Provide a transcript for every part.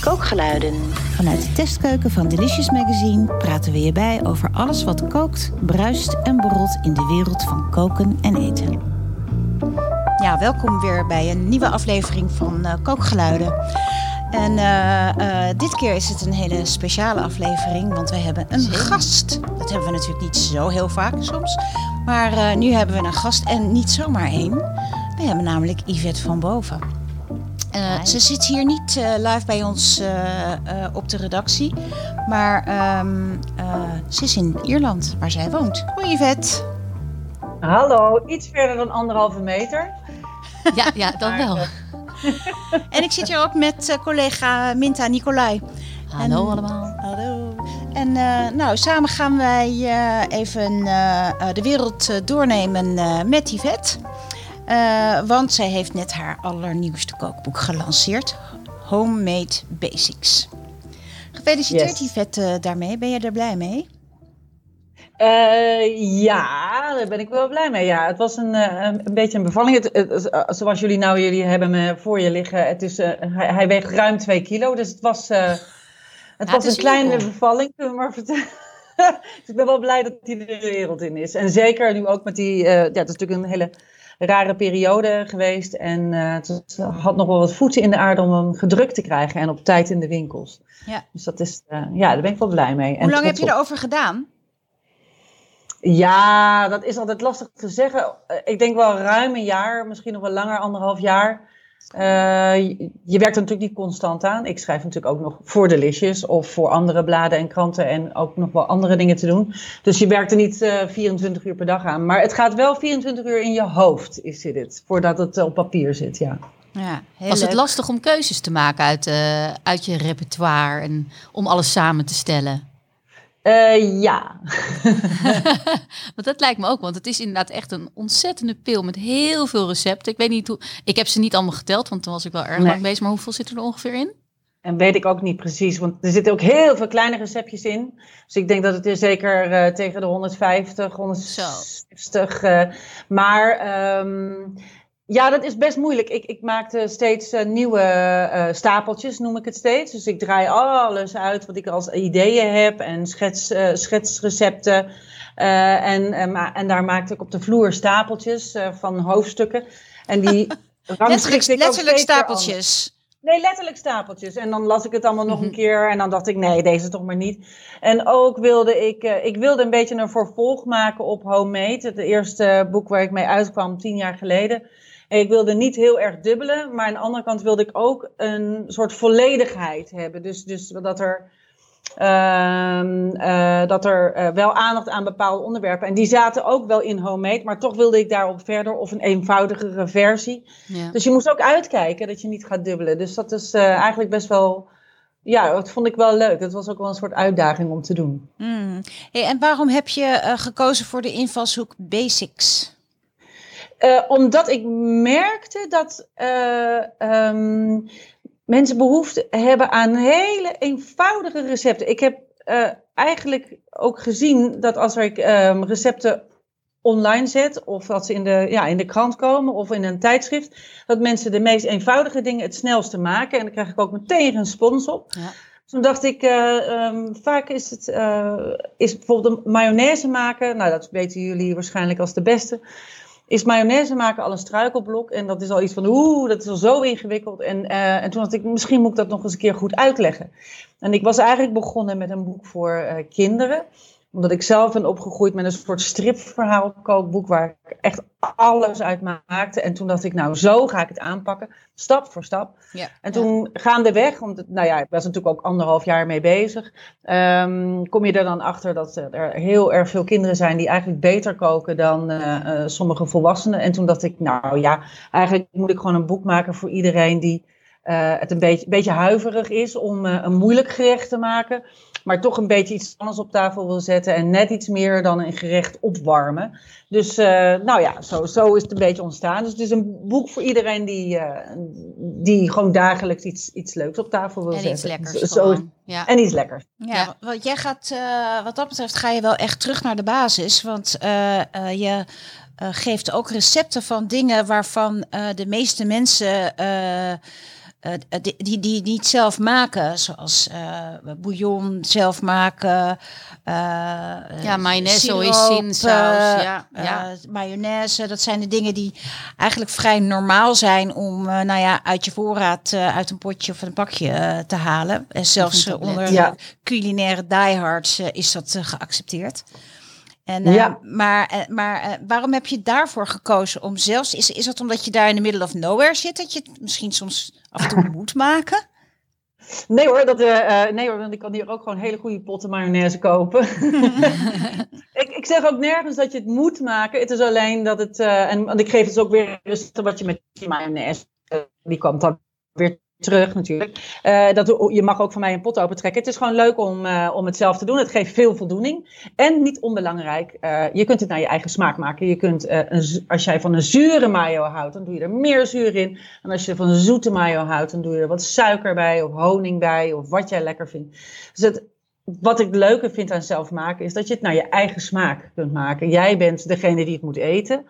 Kookgeluiden. Vanuit de testkeuken van Delicious Magazine praten we je bij over alles wat kookt, bruist en borrelt in de wereld van koken en eten. Ja, welkom weer bij een nieuwe aflevering van uh, Kookgeluiden. En uh, uh, dit keer is het een hele speciale aflevering, want we hebben een gast. Dat hebben we natuurlijk niet zo heel vaak soms. Maar nu hebben we een gast en niet zomaar één. We hebben namelijk Yvette van Boven. Uh, ze zit hier niet uh, live bij ons uh, op de redactie, maar um, ze is in Ierland, waar zij woont. Hoi Yvette. Hallo, iets verder dan anderhalve meter. Ja, ja dat wel. en ik zit hier ook met collega Minta Nicolai. Hallo allemaal. Hallo. En nou, samen gaan wij even de wereld doornemen met Yvette. Uh, want zij heeft net haar allernieuwste kookboek gelanceerd. Homemade Basics. Gefeliciteerd yes. Yvette daarmee. Ben je er blij mee? Uh, ja, daar ben ik wel blij mee. Ja, het was een, een, een beetje een bevalling. Het, het, zoals jullie nou, jullie hebben me voor je liggen. Het is, uh, hij, hij, weegt ruim 2 kilo. Dus het was, uh, het ja, was het een kleine bevalling, kunnen we maar vertellen. dus ik ben wel blij dat hij de wereld in is. En zeker nu ook met die, ja, het is natuurlijk een hele rare periode geweest. En uh, het had nog wel wat voeten in de aarde om hem gedrukt te krijgen en op tijd in de winkels. Ja. Dus dat is, uh, ja, daar ben ik wel blij mee. Hoe lang heb je erover gedaan? Ja, dat is altijd lastig te zeggen. Eh, ik denk wel ruim een jaar, misschien nog wel langer, anderhalf jaar. Uh, je werkt er natuurlijk niet constant aan. Ik schrijf natuurlijk ook nog voor Delicious of voor andere bladen en kranten en ook nog wel andere dingen te doen. Dus je werkt er niet uh, 24 uur per dag aan. Maar het gaat wel 24 uur in je hoofd, is dit, voordat het op papier zit, ja. Ja, Was het lastig om keuzes te maken uit, uh, uit je repertoire en om alles samen te stellen? Uh, ja. want dat lijkt me ook, want het is inderdaad echt een ontzettende pil met heel veel recepten. Ik weet niet hoe, ik heb ze niet allemaal geteld, want toen was ik wel erg nee. lang bezig. Maar hoeveel zit er ongeveer in? En weet ik ook niet precies, want er zitten ook heel veel kleine receptjes in. Dus ik denk dat het er zeker uh, tegen de 150, 160. Uh, maar um, ja, dat is best moeilijk. Ik, ik maakte steeds uh, nieuwe uh, stapeltjes, noem ik het steeds. Dus ik draai alles uit wat ik als ideeën heb en schets, uh, schetsrecepten. en, en daar maakte ik op de vloer stapeltjes van hoofdstukken. En die letterlijk, letterlijk stapeltjes. Nee, letterlijk stapeltjes. En dan las ik het allemaal nog een keer en dan dacht ik, nee, deze toch maar niet. En ook wilde ik, ik wilde een beetje een vervolg maken op Homemade. Het eerste boek waar ik mee uitkwam tien jaar geleden. Ik wilde niet heel erg dubbelen, maar aan de andere kant wilde ik ook een soort volledigheid hebben. Dus, dus dat er, uh, uh, dat er uh, wel aandacht aan bepaalde onderwerpen. En die zaten ook wel in homemade, maar toch wilde ik daarop verder of een eenvoudigere versie. Ja. Dus je moest ook uitkijken dat je niet gaat dubbelen. Dus dat is eh, eigenlijk best wel. Ja, dat vond ik wel leuk. Het was ook wel een soort uitdaging om te doen. Mm. Hey, en waarom heb je gekozen voor de invalshoek Basics? Uh, omdat ik merkte dat uh, um, mensen behoefte hebben aan hele eenvoudige recepten. Ik heb uh, eigenlijk ook gezien dat als ik um, recepten online zet, of dat ze in de, ja, in de krant komen of in een tijdschrift, dat mensen de meest eenvoudige dingen het snelste maken. En dan krijg ik ook meteen respons op. Ja. Toen dacht ik, uh, um, vaak is het uh, is bijvoorbeeld een mayonaise maken. Nou, dat weten jullie waarschijnlijk als de beste is mayonaise maken al een struikelblok. En dat is al iets van, oeh, dat is al zo ingewikkeld. En, uh, en toen dacht ik, misschien moet ik dat nog eens een keer goed uitleggen. En ik was eigenlijk begonnen met een boek voor uh, kinderen omdat ik zelf ben opgegroeid met een soort stripverhaal kookboek waar ik echt alles uit maakte. En toen dacht ik, nou zo ga ik het aanpakken, stap voor stap. Ja, en toen ja. gaandeweg, want nou ja, ik was natuurlijk ook anderhalf jaar mee bezig, um, kom je er dan achter dat er heel erg veel kinderen zijn die eigenlijk beter koken dan uh, uh, sommige volwassenen. En toen dacht ik, nou ja, eigenlijk moet ik gewoon een boek maken voor iedereen die uh, het een beetje, beetje huiverig is om een moeilijk gerecht te maken maar toch een beetje iets anders op tafel wil zetten en net iets meer dan een gerecht opwarmen. Dus uh, nou ja, zo, zo is het een beetje ontstaan. Dus het is een boek voor iedereen die, uh, die gewoon dagelijks iets, iets leuks op tafel wil en zetten. Iets lekkers zo, ja. En iets lekkers. Ja, ja. want jij gaat, uh, wat dat betreft, ga je wel echt terug naar de basis. Want je geeft ook recepten van dingen waarvan de meeste mensen uh, die, die, die niet zelf maken, zoals bouillon zelf maken. ja, mayonaise, hoisinsaus, ja, ja. mayonaise. Dat zijn de dingen die eigenlijk vrij normaal zijn om, nou ja, uit je voorraad, uit een potje of een pakje te halen. En zelfs onder ja. culinaire diehards is dat geaccepteerd. En, ja. Uh, maar uh, maar uh, waarom heb je daarvoor gekozen om zelfs, is, is dat omdat je daar in de middle of nowhere zit, dat je het misschien soms af en toe moet maken? Nee hoor, dat, nee hoor, want ik kan hier ook gewoon hele goede potten mayonaise kopen. ik, ik zeg ook nergens dat je het moet maken. Het is alleen dat het, en, en ik geef het ook weer dus wat je met die mayonaise, die kwam dan weer terug natuurlijk. Uh, dat, je mag ook van mij een pot open trekken. Het is gewoon leuk om, uh, om het zelf te doen. Het geeft veel voldoening. En niet onbelangrijk, uh, je kunt het naar je eigen smaak maken. Je kunt, een, als jij van een zure mayo houdt, dan doe je er meer zuur in. En als je van een zoete mayo houdt, dan doe je er wat suiker bij of honing bij of wat jij lekker vindt. Dus het, wat ik leuker vind aan zelf maken, is dat je het naar je eigen smaak kunt maken. Jij bent degene die het moet eten.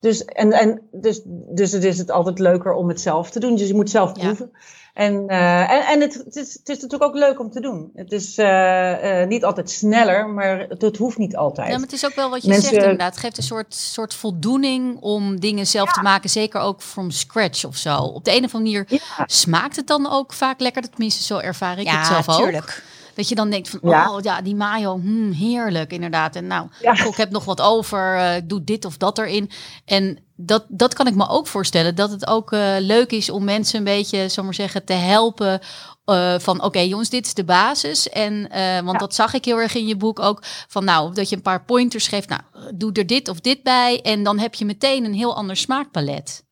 Dus, en, en, dus, dus het is het altijd leuker om het zelf te doen. Dus je moet zelf proeven. En, uh, en, en het, het, is, het is natuurlijk ook leuk om te doen. Het is uh, uh, niet altijd sneller, maar het, het, hoeft niet altijd. Ja, maar het is ook wel wat je Mensen, zegt inderdaad. Het geeft een soort, soort voldoening om dingen zelf ja. te maken. Zeker ook from scratch of zo. Op de een of andere manier ja. smaakt het dan ook vaak lekker. Tenminste, zo ervaar ik ja, het zelf tuurlijk. ook. Dat je dan denkt van, ja. oh ja, die mayo, hmm, heerlijk inderdaad. En nou, ja. ik heb nog wat over, uh, doe dit of dat erin. En dat, dat kan ik me ook voorstellen. Dat het ook uh, leuk is om mensen een beetje, zomaar zeggen, te helpen. Uh, van oké okay, jongens, dit is de basis. En want ja. dat zag ik heel erg in je boek ook. Van nou, dat je een paar pointers geeft. Nou, doe er dit of dit bij. En dan heb je meteen een heel ander smaakpalet.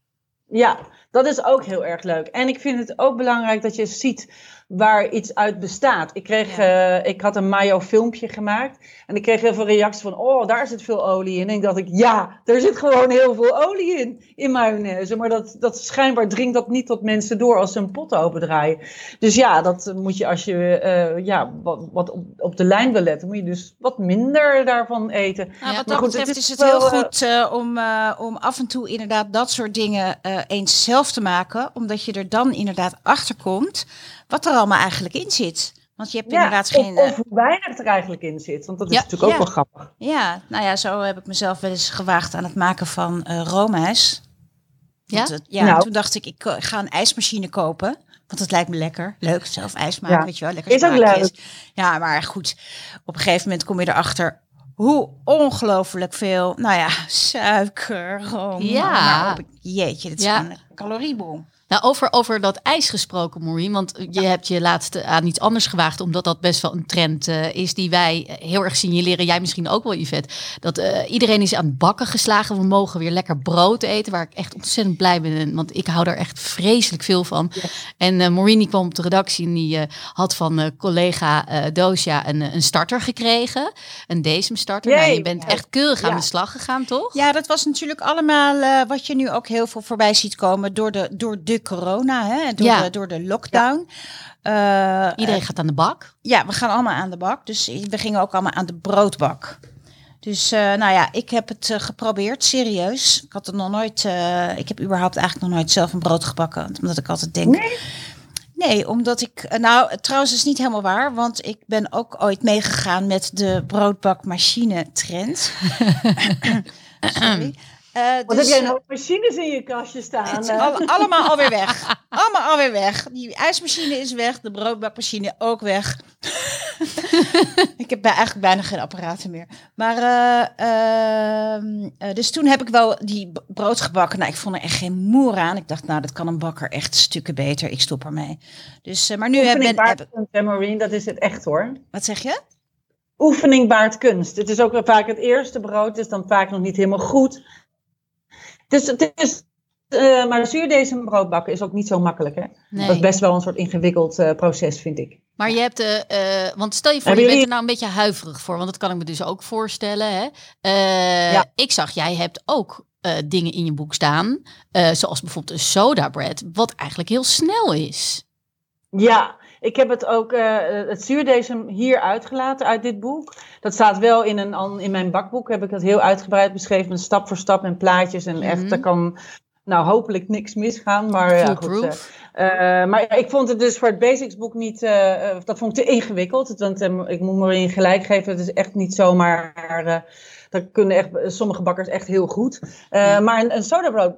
Ja, dat is ook heel erg leuk. En ik vind het ook belangrijk dat je ziet waar iets uit bestaat. Ik, kreeg, ja. uh, ik had een mayo filmpje gemaakt en ik kreeg heel veel reacties van, oh, daar zit veel olie in. En ik dacht ik, ja, er zit gewoon heel veel olie in, in mayonaise. Maar dat, dat schijnbaar dringt dat niet tot mensen door als ze een pot opendraaien. Dus ja, dat moet je als je uh, ja, wat, wat op, op, de lijn wil letten, moet je dus wat minder daarvan eten. Ja, wat dat betreft het is, is, het heel wel, goed uh, om, om af en toe inderdaad dat soort dingen eens zelf te maken. Omdat je er dan inderdaad achter komt wat er allemaal eigenlijk in zit. Want je hebt ja, inderdaad geen. Of, of hoe weinig er eigenlijk in zit. Want dat is ja, natuurlijk ook wel grappig. Ja, nou ja, zo heb ik mezelf wel eens gewaagd aan het maken van uh, roomijs. Ja? Het, ja, nou. toen dacht ik, ik ga een ijsmachine kopen. Want het lijkt me lekker. Leuk, zelf ijs maken, weet je wel. Lekker is ook leuk. Ja, maar goed. Op een gegeven moment kom je erachter hoe ongelooflijk veel, nou ja, suiker, room. Ja. Op, jeetje, dat is ja. een caloriebom. Nou, over, over dat ijs gesproken, Maureen. Want je hebt je laatst aan iets anders gewaagd. Omdat dat best wel een trend uh, is die wij heel erg signaleren. Jij misschien ook wel, Yvette. Dat uh, iedereen is aan het bakken geslagen. We mogen weer lekker brood eten. Waar ik echt ontzettend blij ben. Want ik hou er echt vreselijk veel van. Ja. En uh, Maureen die kwam op de redactie. En die had van collega Doosja een, een starter gekregen. Een Decem starter. Nou, je bent echt keurig aan de slag gegaan, toch? Ja, dat was natuurlijk allemaal wat je nu ook heel veel voorbij ziet komen. Door de, door de corona, hè, door, ja. de, door de lockdown. Ja. Uh, Iedereen gaat aan de bak. Ja, we gaan allemaal aan de bak. Dus we gingen ook allemaal aan de broodbak. Dus uh, nou ja, ik heb het uh, geprobeerd, serieus. Ik had het nog nooit, uh, ik heb überhaupt eigenlijk nog nooit zelf een brood gebakken. Omdat ik altijd denk. Nee, nee omdat ik, nou trouwens is niet helemaal waar. Want ik ben ook ooit meegegaan met de broodbakmachine trend. Sorry. Uh, Wat dus, heb jij nou machines in je kastje staan? Al, allemaal alweer weg. allemaal alweer weg. Die ijsmachine is weg, de broodbakmachine ook weg. ik heb eigenlijk bijna geen apparaten meer. Maar uh, uh, dus toen heb ik wel die brood gebakken. Nou, ik vond er echt geen moer aan. Ik dacht, nou, dat kan een bakker echt stukken beter. Ik stop ermee. Dus, maar nu heb ik... Heb... dat is het echt hoor. Wat zeg je? Oefening baart kunst. Het is ook vaak het eerste brood, is dus dan vaak nog niet helemaal goed. Dus het is. Uh, maar brood bakken is ook niet zo makkelijk. Hè? Nee. Dat is best wel een soort ingewikkeld uh, proces, vind ik. Maar je hebt, uh, want stel je voor, je bent er nou een beetje huiverig voor, want dat kan ik me dus ook voorstellen. Hè? Ja. Ik zag, jij hebt ook dingen in je boek staan, zoals bijvoorbeeld een soda bread, wat eigenlijk heel snel is. Ja, ik heb het ook, uh, het zuurdesem hier uitgelaten uit dit boek. Dat staat wel in, een, in mijn bakboek, heb ik het heel uitgebreid beschreven met stap voor stap en plaatjes. En echt, mhm. daar kan nou hopelijk niks misgaan. Maar ja, goed. maar ik vond het dus voor het basics boek niet, dat vond ik te ingewikkeld. Want ik moet me erin gelijk geven, het is echt niet zomaar dat kunnen echt, sommige bakkers echt heel goed. Uh, maar een, een sodabrood,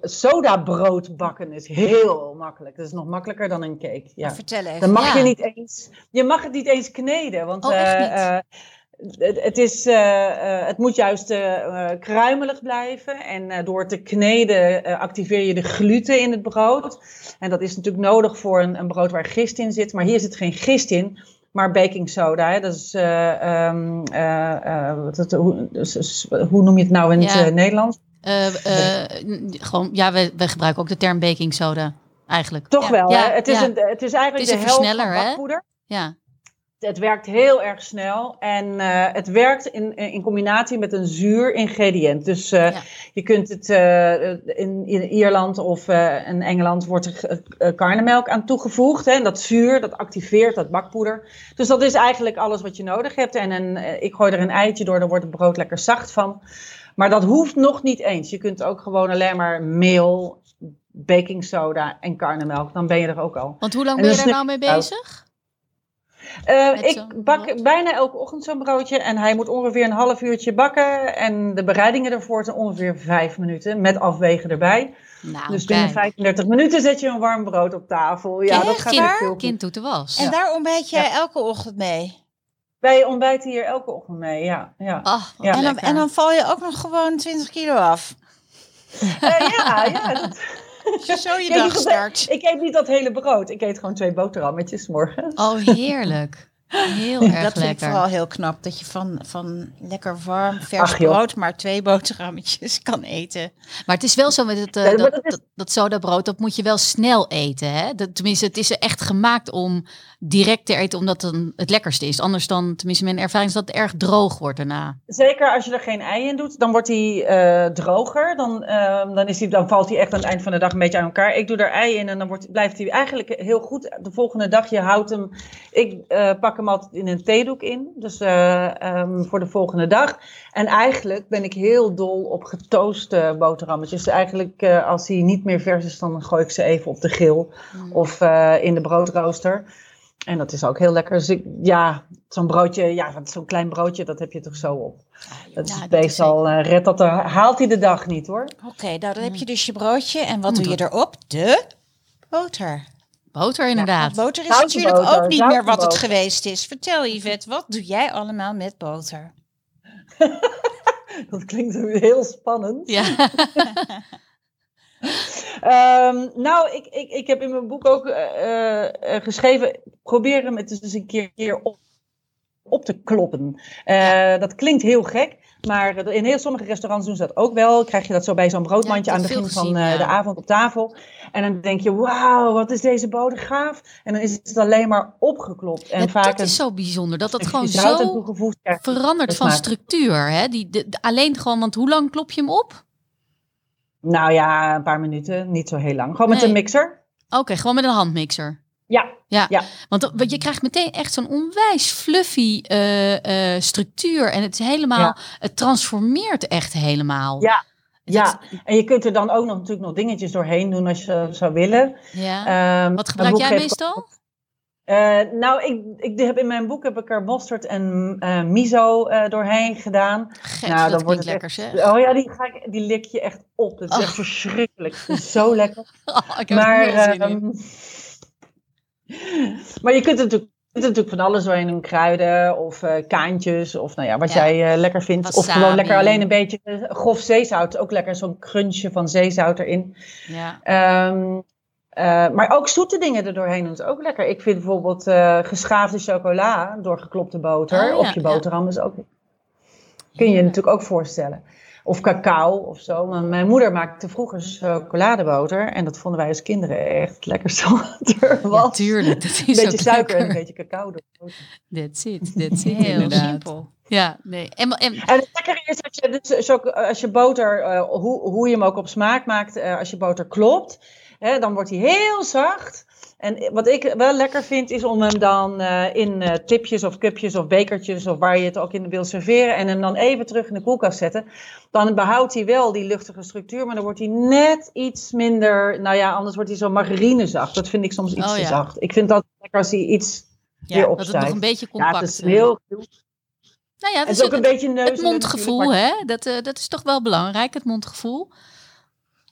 sodabrood bakken is heel makkelijk. Dat is nog makkelijker dan een cake. Ja. Vertel even. Dan mag je niet eens, je mag het niet eens kneden. Want oh, uh, het, het, is, uh, het moet juist kruimelig blijven. En door te kneden activeer je de gluten in het brood. En dat is natuurlijk nodig voor een, een brood waar gist in zit. Maar hier zit geen gist in maar baking soda. Hè? Dat is, uh, um, hoe, dus, hoe, noem je het nou in het Nederlands? gewoon, ja, we, we gebruiken ook de term baking soda eigenlijk. Toch wel, hè? Het is, een, het is eigenlijk het is de helft van bakpoeder. Ja het werkt heel erg snel en uh, het werkt in, in combinatie met een zuur ingrediënt. Dus uh, ja. je kunt het uh, in, in, Ierland of in Engeland wordt er karnemelk aan toegevoegd. Hè, en dat zuur, dat activeert dat bakpoeder. Dus dat is eigenlijk alles wat je nodig hebt. En een, ik gooi er een eitje door, dan wordt het brood lekker zacht van. Maar dat hoeft nog niet eens. Je kunt ook gewoon alleen maar meel, baking soda en karnemelk. Dan ben je er ook al. Want hoe lang ben je daar nou mee bezig? Uh, ik bak bijna elke ochtend zo'n broodje en hij moet ongeveer een half uurtje bakken. En de bereidingen ervoor zijn ongeveer vijf minuten, met afwegen erbij. Nou, dus binnen 35 minuten zet je een warm brood op tafel. Ja, dat gaat kind, veel kind doet de was. En daar ontbijt jij elke ochtend mee? Wij ontbijten hier elke ochtend mee, ja. ja. Ach, ja. En, dan, en, dan, val je ook nog gewoon 20 kilo af? Uh, ja, ja. Dat... Zo je dag start. Ik eet niet dat hele brood. Ik eet gewoon twee boterhammetjes morgens. Oh, heerlijk. Heel erg dat vind ik vooral heel knap. Dat je van, van lekker warm, vers brood maar twee boterhammetjes kan eten. Maar het is wel zo met het, uh, dat, dat, dat, dat sodabrood, dat moet je wel snel eten. Hè? Dat, tenminste, het is echt gemaakt om direct te eten, omdat het het lekkerste is. Anders dan, tenminste mijn ervaring is dat het erg droog wordt daarna. Zeker als je er geen ei in doet, dan wordt hij uh, droger. Dan, uh, dan, is die, dan valt hij echt aan het eind van de dag een beetje aan elkaar. Ik doe er ei in en dan wordt, blijft hij eigenlijk heel goed. De volgende dag, je houdt hem... Ik uh, pak hem altijd in een theedoek in, dus um, voor de volgende dag. En eigenlijk ben ik heel dol op getooste boterhammetjes. Eigenlijk als hij niet meer vers is, dan gooi ik ze even op de grill mm. of in de broodrooster. En dat is ook heel lekker. Dus ik, ja, zo'n broodje, ja, zo'n klein broodje, dat heb je toch zo op. Dat is meestal, uh, red dat er, haalt hij de dag niet hoor. Oké, nou dan heb je dus je broodje. En wat doe je erop? De boter. Boter inderdaad. Ja, boter is natuurlijk ook niet meer wat het geweest is. Vertel Yvette, wat doe jij allemaal met boter? dat klinkt heel spannend. Ja. Um, nou, ik, ik, ik heb in mijn boek ook uh, uh, geschreven, probeer hem het dus een keer op, op te kloppen. Uh, dat klinkt heel gek, maar in heel sommige restaurants doen ze dat ook wel. Krijg je dat zo bij zo'n broodmandje aan het begin van ja. de avond op tafel. En dan denk je, wauw, wat is deze bodem gaaf. En dan is het alleen maar opgeklopt. En ja, vaak dat is zo bijzonder, dat het gewoon zo verandert van structuur. Hè? Die, de, alleen gewoon, want hoe lang klop je hem op? Nou ja, een paar minuten. Niet zo heel lang. Gewoon met een mixer. Oké, gewoon met een handmixer. Ja. Ja, ja. want wat je krijgt meteen echt zo'n onwijs fluffy uh, uh, structuur. En het is helemaal, ja. het transformeert echt helemaal. Ja, ja, en je kunt er dan ook nog natuurlijk nog dingetjes doorheen doen als je zou willen. Ja. Um, wat gebruik jij meestal? Uh, nou, ik, ik heb in mijn boek heb ik er mosterd en uh, miso uh, doorheen gedaan. Get, nou, dan wordt lekker zeg. Oh ja, die, ga ik, die lik je echt op. Dat is oh. echt verschrikkelijk. Het is zo lekker. Oh, ik heb maar, um, maar je kunt natuurlijk, er natuurlijk van alles doorheen doen. Kruiden of kaantjes of nou ja, wat ja. jij lekker vindt. Wasabi. Of gewoon lekker alleen een beetje grof zeezout. Ook lekker zo'n crunchje van zeezout erin. Ja. Um, uh, maar ook zoete dingen er doorheen doen is ook lekker. Ik vind bijvoorbeeld geschaafde chocola door geklopte boter oh, ja, op je boterham is ook. Kun je je natuurlijk ook voorstellen. Of cacao of zo. Mijn moeder maakte vroeger chocoladeboter. En dat vonden wij als kinderen echt het lekkerste wat er was. Ja, tuurlijk. Dat is een beetje suiker en een beetje cacao. That's it. That's it. Heel simpel. Ja, nee. En, en, en het lekkere is dat je, dus, als je boter, uh, hoe, hoe je hem ook op smaak maakt, uh, als je boter klopt Hè, dan wordt hij heel zacht. En wat ik wel lekker vind, is om hem dan uh, in uh, tipjes of cupjes of bekertjes, of waar je het ook in wil serveren, en hem dan even terug in de koelkast zetten. Dan behoudt hij wel die luchtige structuur, maar dan wordt hij net iets minder, nou ja, anders wordt hij zo margarinezacht. Dat vind ik soms iets oh, te zacht. Ik vind dat lekker als hij iets ja, weer opstijgt. Dat het nog een beetje compact Ja, het is heel nou ja, is ook een beetje neus het mondgevoel, hè? Dat, uh, dat is toch wel belangrijk, het mondgevoel.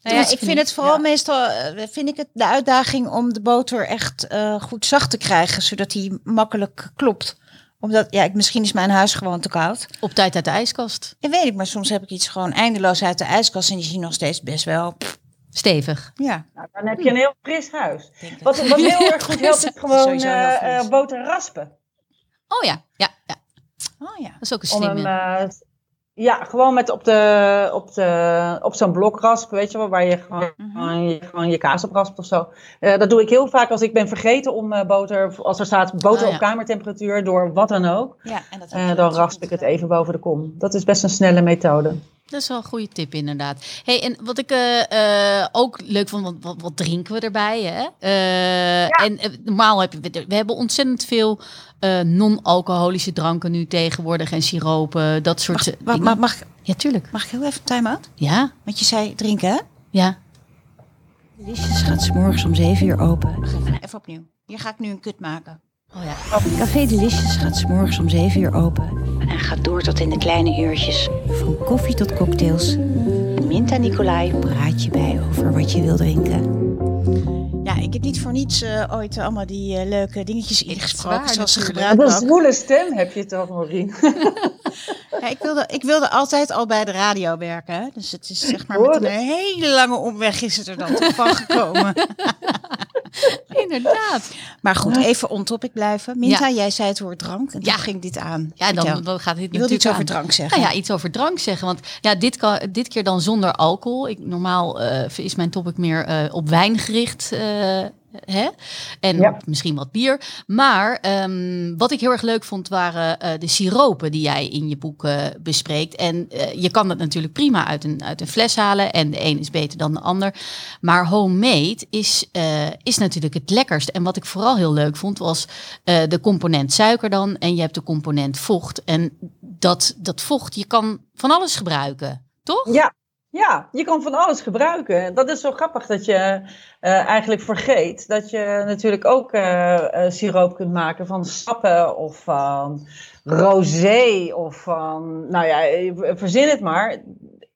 Nou ja, ik vind het vooral meestal vind ik het de uitdaging om de boter echt uh, goed zacht te krijgen, zodat hij makkelijk klopt. Omdat, ja, misschien is mijn huis gewoon te koud. Op tijd uit de ijskast. En weet ik, maar soms heb ik iets gewoon eindeloos uit de ijskast en die zien nog steeds best wel stevig. Ja. Nou, dan heb je een heel fris huis. Wat, wat heel erg goed helpt, is gewoon uh, boter raspen. Oh ja, ja, ja. Oh ja. Dat is ook een slimme. Om hem, ja, gewoon met op, de, op, de, op zo'n blokrasp, weet je wel, waar je gewoon, mm je, gewoon je kaas op raspt of zo. Uh, dat doe ik heel vaak als ik ben vergeten om uh, boter, als er staat boter oh, op kamertemperatuur, door wat dan ook. Ja, en dat uh, dan rasp ik het even boven de kom. Dat is best een snelle methode. Dat is wel een goede tip, inderdaad. Hey, en wat ik uh, ook leuk vond, wat, wat, wat, drinken we erbij? Hè? Uh, En normaal heb je, we hebben ontzettend veel non-alcoholische dranken nu tegenwoordig en siropen, dat soort mag, Mag, mag, ja, tuurlijk. Mag ik heel even time-out? Ja. Want je zei drinken, hè? Ja. Delicious gaat s morgens om 7 uur open. Even opnieuw. Hier ga ik nu een kut maken. Oh ja. Café Delicious gaat s morgens om 7 uur open en gaat door tot in de kleine uurtjes. Van koffie tot cocktails. Minta Nicolai praat je bij over wat je wil drinken. Ja, ik heb niet voor niets uh, ooit allemaal die uh, leuke dingetjes ingesproken zoals ze gebruiken. Wat een zwoele stem heb je toch, Maureen? ja, ik, wilde, ik wilde altijd al bij de radio werken. Dus het is zeg maar met een hele lange omweg is het er dan toch van gekomen. Inderdaad. Maar goed, even on topic blijven. Minta, jij zei het woord drank. En ja. ging dit aan. Ja, dan, dan gaat dit Je wilde iets over drank zeggen. Nou ja, iets over drank zeggen. Want ja, dit, kan, dit keer dan zonder alcohol. Ik, normaal uh, is mijn topic meer uh, op wijn gericht. Uh, Hè? En misschien wat bier. Maar um, wat ik heel erg leuk vond waren uh, de siropen die jij in je boek uh, bespreekt. En uh, je kan dat natuurlijk prima uit een, uit een fles halen. En de een is beter dan de ander. Maar homemade is, is natuurlijk het lekkerst. En wat ik vooral heel leuk vond was de component suiker dan. En je hebt de component vocht. En dat, dat vocht, je kan van alles gebruiken. Toch? Ja, ja, je kan van alles gebruiken. Dat is zo grappig dat je uh, eigenlijk vergeet dat je natuurlijk ook uh, uh, siroop kunt maken van sappen of van rosé of van, nou ja, verzin het maar.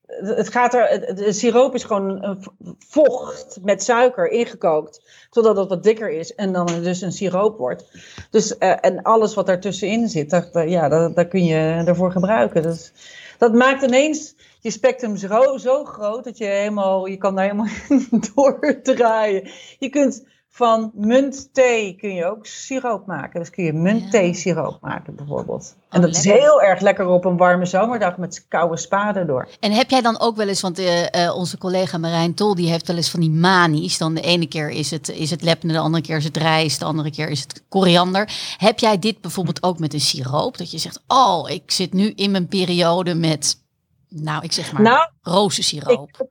Het gaat er, de siroop is gewoon vocht met suiker ingekookt, totdat het wat dikker is en dan dus een siroop wordt. Dus, en alles wat daartussenin zit, dat, ja, dat kun je ervoor gebruiken. Dus, dat maakt ineens je spectrum zo, zo groot dat je helemaal, je kan daar helemaal doordraaien. Je kunt van muntthee kun je ook siroop maken. Dus kun je muntthee siroop maken bijvoorbeeld. en oh, dat is heel erg lekker op een warme zomerdag met koude spaden door. En heb jij dan ook wel eens, want uh, onze collega Marijn Tol die heeft wel eens van die manies. Dan de ene keer is het, is het lepne, de andere keer is het rijst, de andere keer is het koriander. Heb jij dit bijvoorbeeld ook met een siroop? Dat je zegt, oh, ik zit nu in mijn periode met nou, ik zeg maar nou, rozensiroop.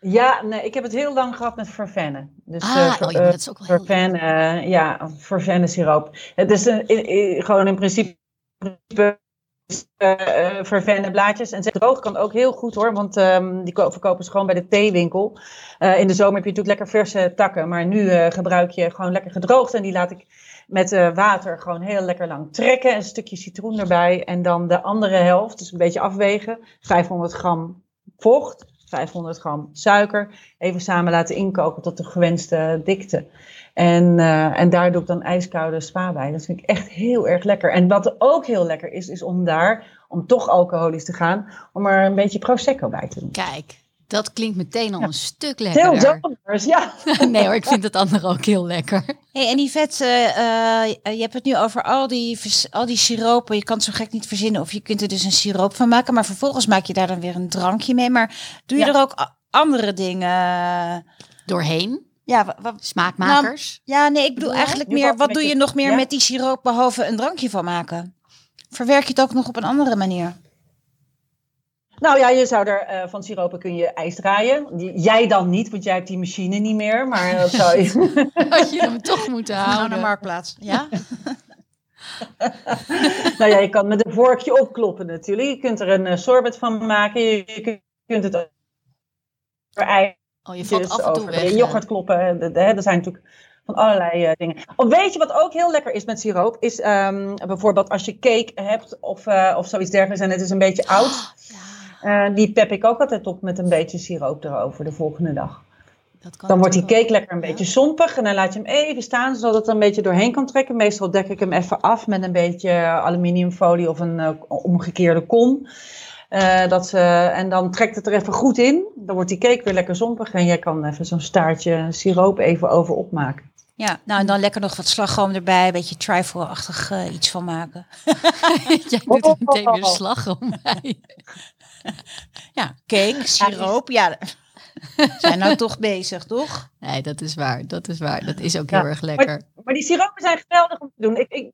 ja, nee, ik heb het heel lang gehad met vervennen. Dus, ah, uh, oh, ja, dat is ook wel vervennen, uh, ja, vervennen siroop. Het is een, in, gewoon in principe uh, vervennen blaadjes. En droog kan ook heel goed hoor, want um, die verkopen ze gewoon bij de theewinkel. in de zomer heb je natuurlijk lekker verse takken, maar nu gebruik je gewoon lekker gedroogd. En die laat ik met uh, water gewoon heel lekker lang trekken. Een stukje citroen erbij. En dan de andere helft, dus een beetje afwegen. 500 gram vocht, 500 gram suiker. Even samen laten inkoken tot de gewenste dikte. En, uh, en daar doe ik dan ijskoude spa bij. Dat vind ik echt heel erg lekker. En wat ook heel lekker is, is om daar, om toch alcoholisch te gaan, om er een beetje Prosecco bij te doen. Kijk, dat klinkt meteen al een stuk lekkerder. Heel anders, ja. nee hoor, ik vind het andere ook heel lekker. Hey, en Yvette, uh, je hebt het nu over al die, al die siropen. Je kan het zo gek niet verzinnen of je kunt er dus een siroop van maken. Maar vervolgens maak je daar dan weer een drankje mee. Maar doe je er ook andere dingen doorheen? Ja, smaakmakers? Nou, ja, nee, ik bedoel eigenlijk meer, wat doe je nog meer met die siroop behalve een drankje van maken? Verwerk je het ook nog op een andere manier? Nou ja, je zou er uh, van siropen kun je ijs draaien. Jij dan niet, want jij hebt die machine niet meer. Maar dat zou je. Had je hem toch moeten houden. Naar de marktplaats. Ja. nou ja, je kan met een vorkje opkloppen natuurlijk. Je kunt er een uh, sorbet van maken. Je, je kunt het over ijs. Oh, je valt af en toe over yoghurt kloppen. Er zijn natuurlijk van allerlei uh, dingen. Of weet je wat ook heel lekker is met siroop? Is um, bijvoorbeeld als je cake hebt of, uh, of zoiets dergelijks en het is een beetje oud. Oh, ja. Uh, die pep ik ook altijd op met een beetje siroop erover de volgende dag. dan wordt die cake lekker een beetje zompig en dan laat je hem even staan zodat het er een beetje doorheen kan trekken. Meestal dek ik hem even af met een beetje aluminiumfolie of een omgekeerde kom. Uh, dat, en dan trekt het er even goed in. Dan wordt die cake weer lekker zompig. En jij kan even zo'n staartje siroop even over opmaken. Ja, nou en dan lekker nog wat slagroom erbij, een beetje trifle-achtig uh, iets van maken. Jij doet er meteen weer slagroom bij. ja, cake, siroop, ja. Zijn nou toch bezig, toch? Nee, dat is waar. Dat is waar. Dat is ook heel erg lekker. Maar, maar, die siropen zijn geweldig om te doen. Ik, ik,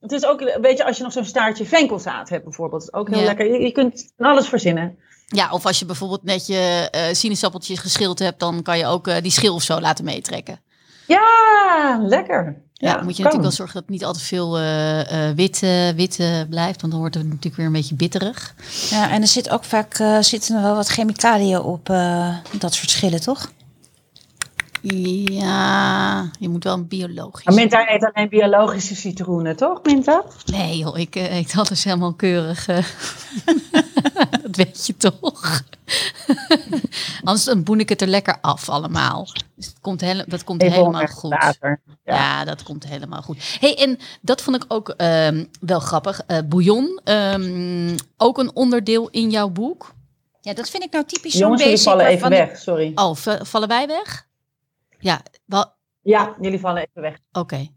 het is ook, weet je, als je nog zo'n staartje venkelzaad hebt bijvoorbeeld, is ook heel lekker. Je, je kunt alles verzinnen. Ja, of als je bijvoorbeeld net je uh, sinaasappeltjes geschild hebt, dan kan je ook uh, die schil of zo laten meetrekken. Ja, lekker. Ja, moet je natuurlijk wel zorgen dat het niet al te veel uh, uh, wit, uh, wit blijft, want dan wordt het natuurlijk weer een beetje bitterig. Ja, en er zit ook vaak zitten er wel wat chemicaliën op dat soort schillen, toch? Ja, je moet wel een biologisch. Maar Minta eet alleen biologische citroenen, toch, Minta? Nee joh, ik eet alles helemaal keurig. dat weet je toch? Anders dan boen ik het er lekker af allemaal. Dus dat komt, hele, dat komt helemaal goed. Ja. ja. dat komt helemaal goed. hey, en dat vond ik ook um, wel grappig. Uh, bouillon, um, ook een onderdeel in jouw boek. Ja, dat vind ik nou typisch zo'n basic. Jongens, vallen even weg, sorry. Oh, vallen wij weg? Ja, wel... ja jullie vallen even weg. Oké. Okay.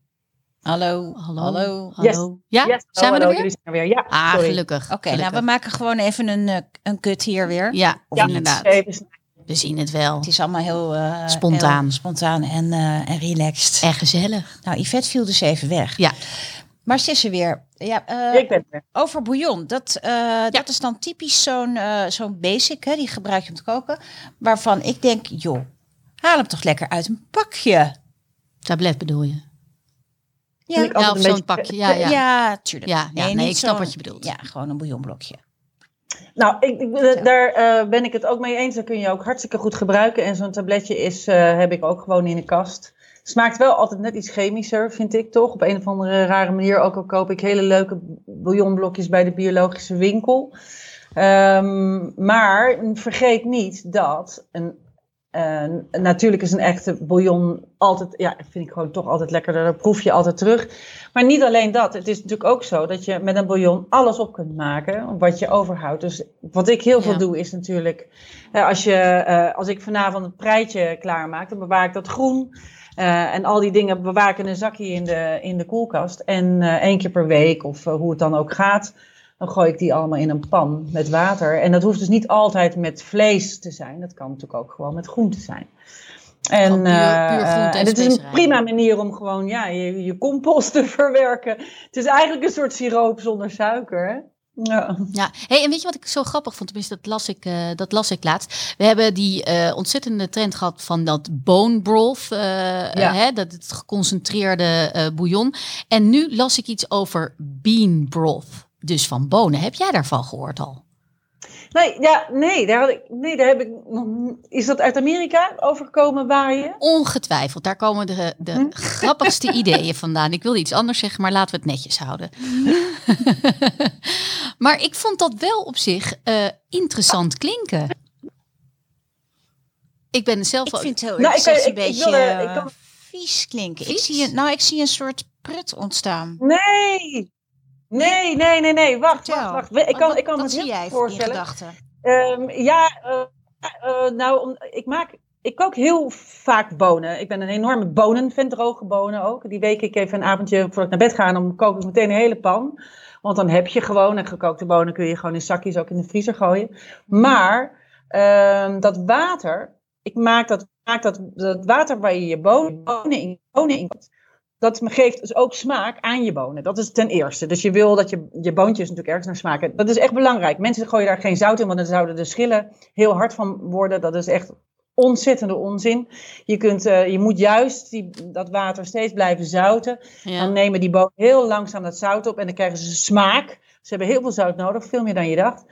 Hallo, hallo, hallo. hallo. Ja, yes. zijn we er weer? Zijn weer? Ja, ah, gelukkig. Oké, nou we maken gewoon even een, eh, een kut hier weer. Ja, of ja, inderdaad. Even. We zien het wel. Het is allemaal heel uh, spontaan, heel spontaan en, uh, en relaxed. En gezellig. Nou, Yvette viel dus even weg. Ja. Maar ze is er weer. Ja, uh, ik ben er. Over bouillon. Dat, uh, ja. dat is dan typisch zo'n uh, zo'n basic, hè, die gebruik je om te koken. Waarvan ik denk, joh, haal hem toch lekker uit een pakje. Tablet bedoel je? Ja, ja of zo'n pakje. Ja, ja. ja tuurlijk. Ja, ja nee, nee ik snap wat je bedoelt. Ja, gewoon een bouillonblokje. Nou, ik, ik, daar uh, ben ik het ook mee eens. Dat kun je ook hartstikke goed gebruiken. En zo'n tabletje is, uh, heb ik ook gewoon in de kast. Smaakt wel altijd net iets chemischer, vind ik toch? Op een of andere rare manier. Ook al koop ik hele leuke bouillonblokjes bij de biologische winkel. Um, maar vergeet niet dat een uh, natuurlijk is een echte bouillon altijd, ja, vind ik gewoon toch altijd lekkerder. Dat proef je altijd terug. Maar niet alleen dat. Het is natuurlijk ook zo dat je met een bouillon alles op kunt maken wat je overhoudt. Dus wat ik heel veel doe is natuurlijk, uh, als, je, uh, als ik vanavond een preitje klaarmaak, dan bewaar ik dat groen. en al die dingen bewaar ik in een zakje in de, in de koelkast. En één keer per week, of hoe het dan ook gaat, dan gooi ik die allemaal in een pan met water. En dat hoeft dus niet altijd met vlees te zijn. Dat kan natuurlijk ook gewoon met groente zijn. En, puur, uh, en het is een prima manier om gewoon ja, je, je compost te verwerken. Het is eigenlijk een soort siroop zonder suiker. Hè? Ja. ja. Hey, en weet je wat ik zo grappig vond? Tenminste, dat las ik, uh, dat las ik laatst. We hebben die uh, ontzettende trend gehad van dat bone broth. Uh, ja. hè, dat het geconcentreerde bouillon. En nu las ik iets over bean broth dus van bonen. Heb jij daarvan gehoord al? Nee, ja, nee, daar, had ik, nee, daar heb ik Is dat uit Amerika overgekomen waar je? Ongetwijfeld. Daar komen de, de hm? grappigste ideeën vandaan. Ik wilde iets anders zeggen, maar laten we het netjes houden. maar ik vond dat wel op zich uh, interessant klinken. Ik ben zelf Ik vind het heel nou, ik, een ik, beetje ik, ik kan... vies klinken. Ik zie, een, nou, ik zie een soort prut ontstaan. Nee, Nee, nee, nee, nee. Wacht, wacht, wacht. Ik kan, wat, ik kan me zie jij voorstellen. Um, ja, uh, uh, nou, ik maak. Ik kook heel vaak bonen. Ik ben een enorme bonenvent, droge bonen ook. Die week ik even een avondje voordat ik naar bed ga, dan kook ik meteen een hele pan. Want dan heb je gewoon, en gekookte bonen kun je gewoon in zakjes ook in de vriezer gooien. Maar uh, dat water, ik maak dat, maak dat, dat water waar je je bonen, bonen in, bonen in dat geeft dus ook smaak aan je bonen. Dat is ten eerste. Dus je wil dat je, je boontjes natuurlijk ergens naar smaken. Dat is echt belangrijk. Mensen gooien daar geen zout in, want dan zouden de schillen heel hard van worden. Dat is echt ontzettende onzin. Je, kunt, uh, je moet juist die, dat water steeds blijven zouten. Dan nemen die bonen heel langzaam dat zout op en dan krijgen ze smaak. Ze hebben heel veel zout nodig, veel meer dan je dacht.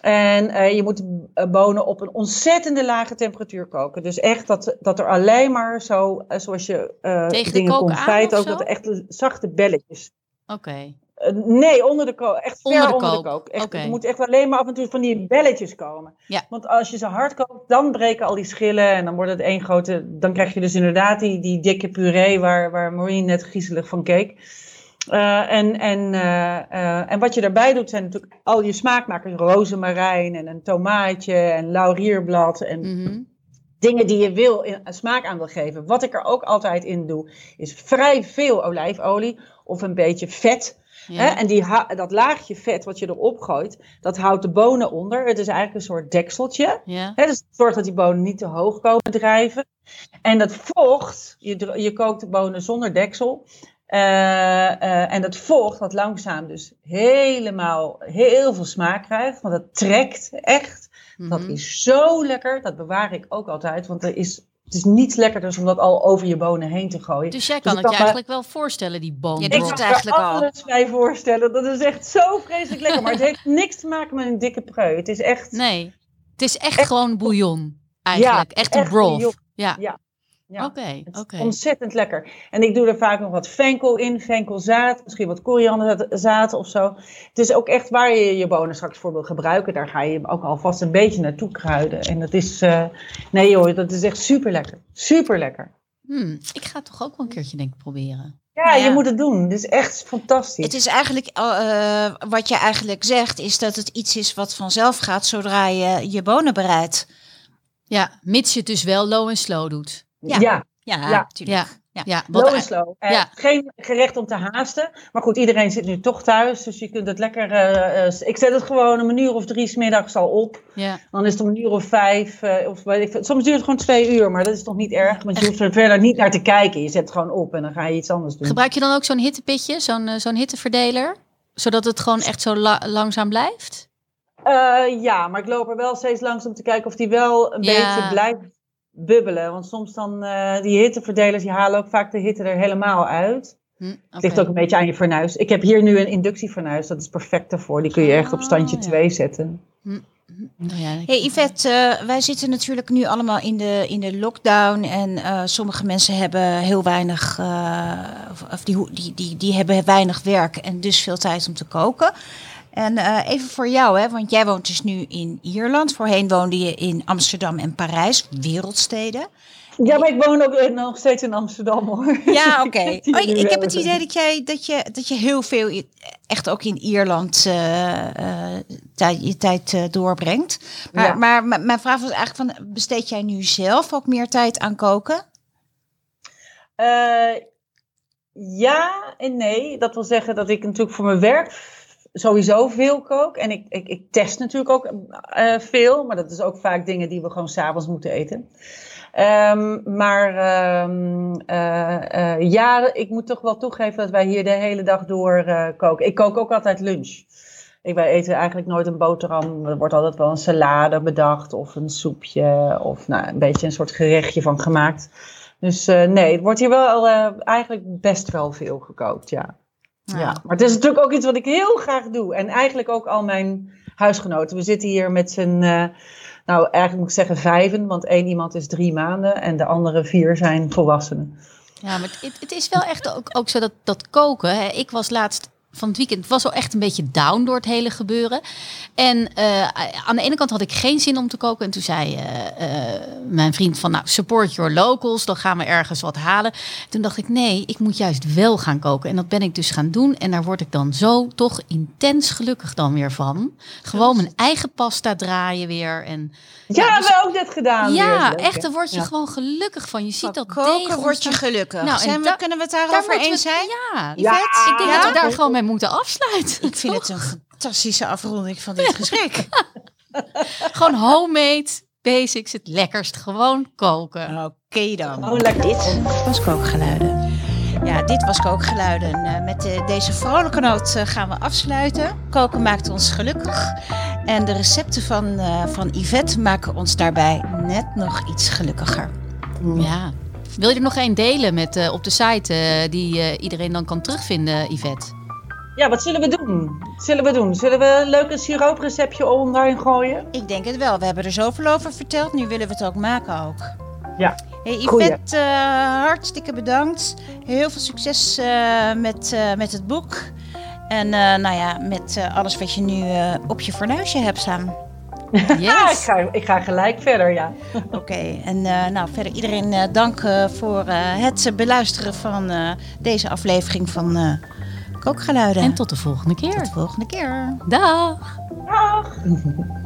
En uh, je moet bonen op een ontzettende lage temperatuur koken. Dus echt dat, dat er alleen maar zo, uh, zoals je uh, Tegen dingen confijt, ook dat er echt zachte belletjes. Oké. Okay. nee, onder de kook. Echt ver onder de onder kook. De kook. Echt, okay. Moet echt alleen maar af en toe van die belletjes komen. Ja. Want als je ze hard kookt, dan breken al die schillen en dan wordt het één grote. Dan krijg je dus inderdaad die, die dikke puree waar, waar Maureen net griezelig van keek. Uh, en, en, uh, uh, en wat je daarbij doet zijn natuurlijk al je smaakmakers. Rozemarijn en een tomaatje en laurierblad en mm -hmm. dingen die je wil in, smaak aan wil geven. Wat ik er ook altijd in doe is vrij veel olijfolie of een beetje vet. Ja. Hè? En die dat laagje vet wat je erop gooit, dat houdt de bonen onder. Het is eigenlijk een soort dekseltje. Ja. Hè? Dus het zorgt dat die bonen niet te hoog komen drijven. En dat vocht, je, je kookt de bonen zonder deksel. Uh, uh, en dat vocht wat langzaam dus helemaal heel veel smaak krijgt. Want dat trekt echt. Mm -hmm. Dat is zo lekker. Dat bewaar ik ook altijd. Want er is, het is niets lekkerder om dat al over je bonen heen te gooien. Dus jij kan dus het je eigenlijk wel voorstellen, die bonen. Ik kan het eigenlijk al. alles bij voorstellen. Dat is echt zo vreselijk lekker. Maar het heeft niks te maken met een dikke preu. Het is echt... Nee, het is echt, echt gewoon bouillon. Eigenlijk. Ja, echt een broth. Ja. ja. Ja, Oké, oké. Ontzettend lekker. En ik doe er vaak nog wat venkel in, venkelzaad, misschien wat korianderzaad of zo. Het is ook echt waar je je bonen straks voor wil gebruiken. Daar ga je ook alvast een beetje naartoe kruiden. En dat is, uh, nee joh, dat is echt super lekker. Super lekker. Hmm, ik ga het toch ook wel een keertje denk ik proberen. Ja, nou ja, je moet het doen. Het is echt fantastisch. Het is eigenlijk, uh, wat je eigenlijk zegt, is dat het iets is wat vanzelf gaat zodra je je bonen bereidt. Ja, mits je het dus wel low en slow doet. Ja, ja, ja, ja. ja. Ja, ja low en slow. Ja. Geen gerecht om te haasten. Maar goed, iedereen zit nu toch thuis. Dus je kunt het lekker... Uh, uh, ik zet het gewoon om een uur of drie smiddags al op. Ja. Dan is het om een uur of vijf. of, weet ik, soms duurt het gewoon twee uur. Maar dat is toch niet erg. Want je hoeft er verder niet naar te kijken. Je zet het gewoon op en dan ga je iets anders doen. Gebruik je dan ook zo'n hittepitje? Zo'n zo'n hitteverdeler? Zodat het gewoon echt zo la langzaam blijft? ja, maar ik loop er wel steeds langs om te kijken of die wel een beetje blijft bubbelen. Want soms dan, uh, die hitteverdelers, die halen ook vaak de hitte er helemaal uit. Hm, okay. Het ligt ook een beetje aan je fornuis. Ik heb hier nu een inductiefornuis, dat is perfect daarvoor. Die kun je echt op standje 2 ja. zetten. Hm. Nou ja, hey Yvette, uh, wij zitten natuurlijk nu allemaal in de, in de lockdown en uh, sommige mensen hebben heel weinig, uh, of die, die, die, die hebben weinig werk en dus veel tijd om te koken. En uh, even voor jou, hè, want jij woont dus nu in Ierland. Voorheen woonde je in Amsterdam en Parijs, wereldsteden. Ja, maar ik woon ook nog steeds in Amsterdam hoor. Ja, oké. Okay. Oh, ik heb het idee dat, jij, dat, je, dat je heel veel, echt ook in Ierland, uh, uh, tijd, je tijd doorbrengt. Maar, ja. maar mijn vraag was eigenlijk: van, besteed jij nu zelf ook meer tijd aan koken? ja en nee. Dat wil zeggen dat ik natuurlijk voor mijn werk sowieso veel kook. En ik, ik, ik test natuurlijk ook uh, veel. Maar dat is ook vaak dingen die we gewoon s'avonds moeten eten. Um, maar um, uh, uh, ja, ik moet toch wel toegeven dat wij hier de hele dag door koken. Ik kook ook altijd lunch. Ik, wij eten eigenlijk nooit een boterham. Er wordt altijd wel een salade bedacht of een soepje of nou, een beetje een soort gerechtje van gemaakt. Dus nee, het wordt hier wel eigenlijk best wel veel gekookt, ja. Ja. ja. maar het is natuurlijk ook iets wat ik heel graag doe. En eigenlijk ook al mijn huisgenoten. We zitten hier met z'n, uh, nou eigenlijk moet ik zeggen vijven, want één iemand is drie maanden en de andere vier zijn volwassenen. Ja, maar het, het is wel echt ook, ook zo dat, dat koken. Hè. Ik was laatst van het weekend was al echt een beetje down door het hele gebeuren. En uh, aan de ene kant had ik geen zin om te koken. En toen zei uh, uh, mijn vriend van, nou, support your locals. Dan gaan we ergens wat halen. Toen dacht ik, nee, ik moet juist wel gaan koken. En dat ben ik dus gaan doen. En daar word ik dan zo toch intens gelukkig dan weer van. Gewoon mijn eigen pasta draaien weer. En, ja, ja dus, we ook net gedaan. Ja, weer. echt, daar word je ja. gewoon gelukkig van. Je ziet dat koken word je gelukkig. Nou, zijn we, kunnen we het daarover eens zijn? Ja, ja. ik denk dat we daar gewoon mee moeten afsluiten. Ik vind het een fantastische afronding van dit gesprek. gewoon homemade basics, het lekkerst gewoon koken. Oké okay dan. Oh, lekker. Dit was Kookgeluiden. Ja, dit was Kookgeluiden. met deze vrolijke noot gaan we afsluiten. Koken maakt ons gelukkig. En de recepten van, van Yvette maken ons daarbij net nog iets gelukkiger. Ja. Wil je er nog één delen met, op de site die iedereen dan kan terugvinden, Yvette? Ja, wat zullen we doen? Zullen we doen? Zullen we een leuk siroopreceptje online gooien? Ik denk het wel. We hebben er zoveel over verteld. Nu willen we het ook maken ook. Ja. Hey Yvette, uh, hartstikke bedankt. Heel veel succes uh, met, uh, met het boek. En nou ja, met alles wat je nu op je fornuisje hebt staan. Yes. ik, ga, ik ga gelijk verder, ja. Oké, en nou verder iedereen dank voor het beluisteren van deze aflevering van Kookgeluiden. En tot de volgende keer. Tot de volgende keer. Dag. Dag.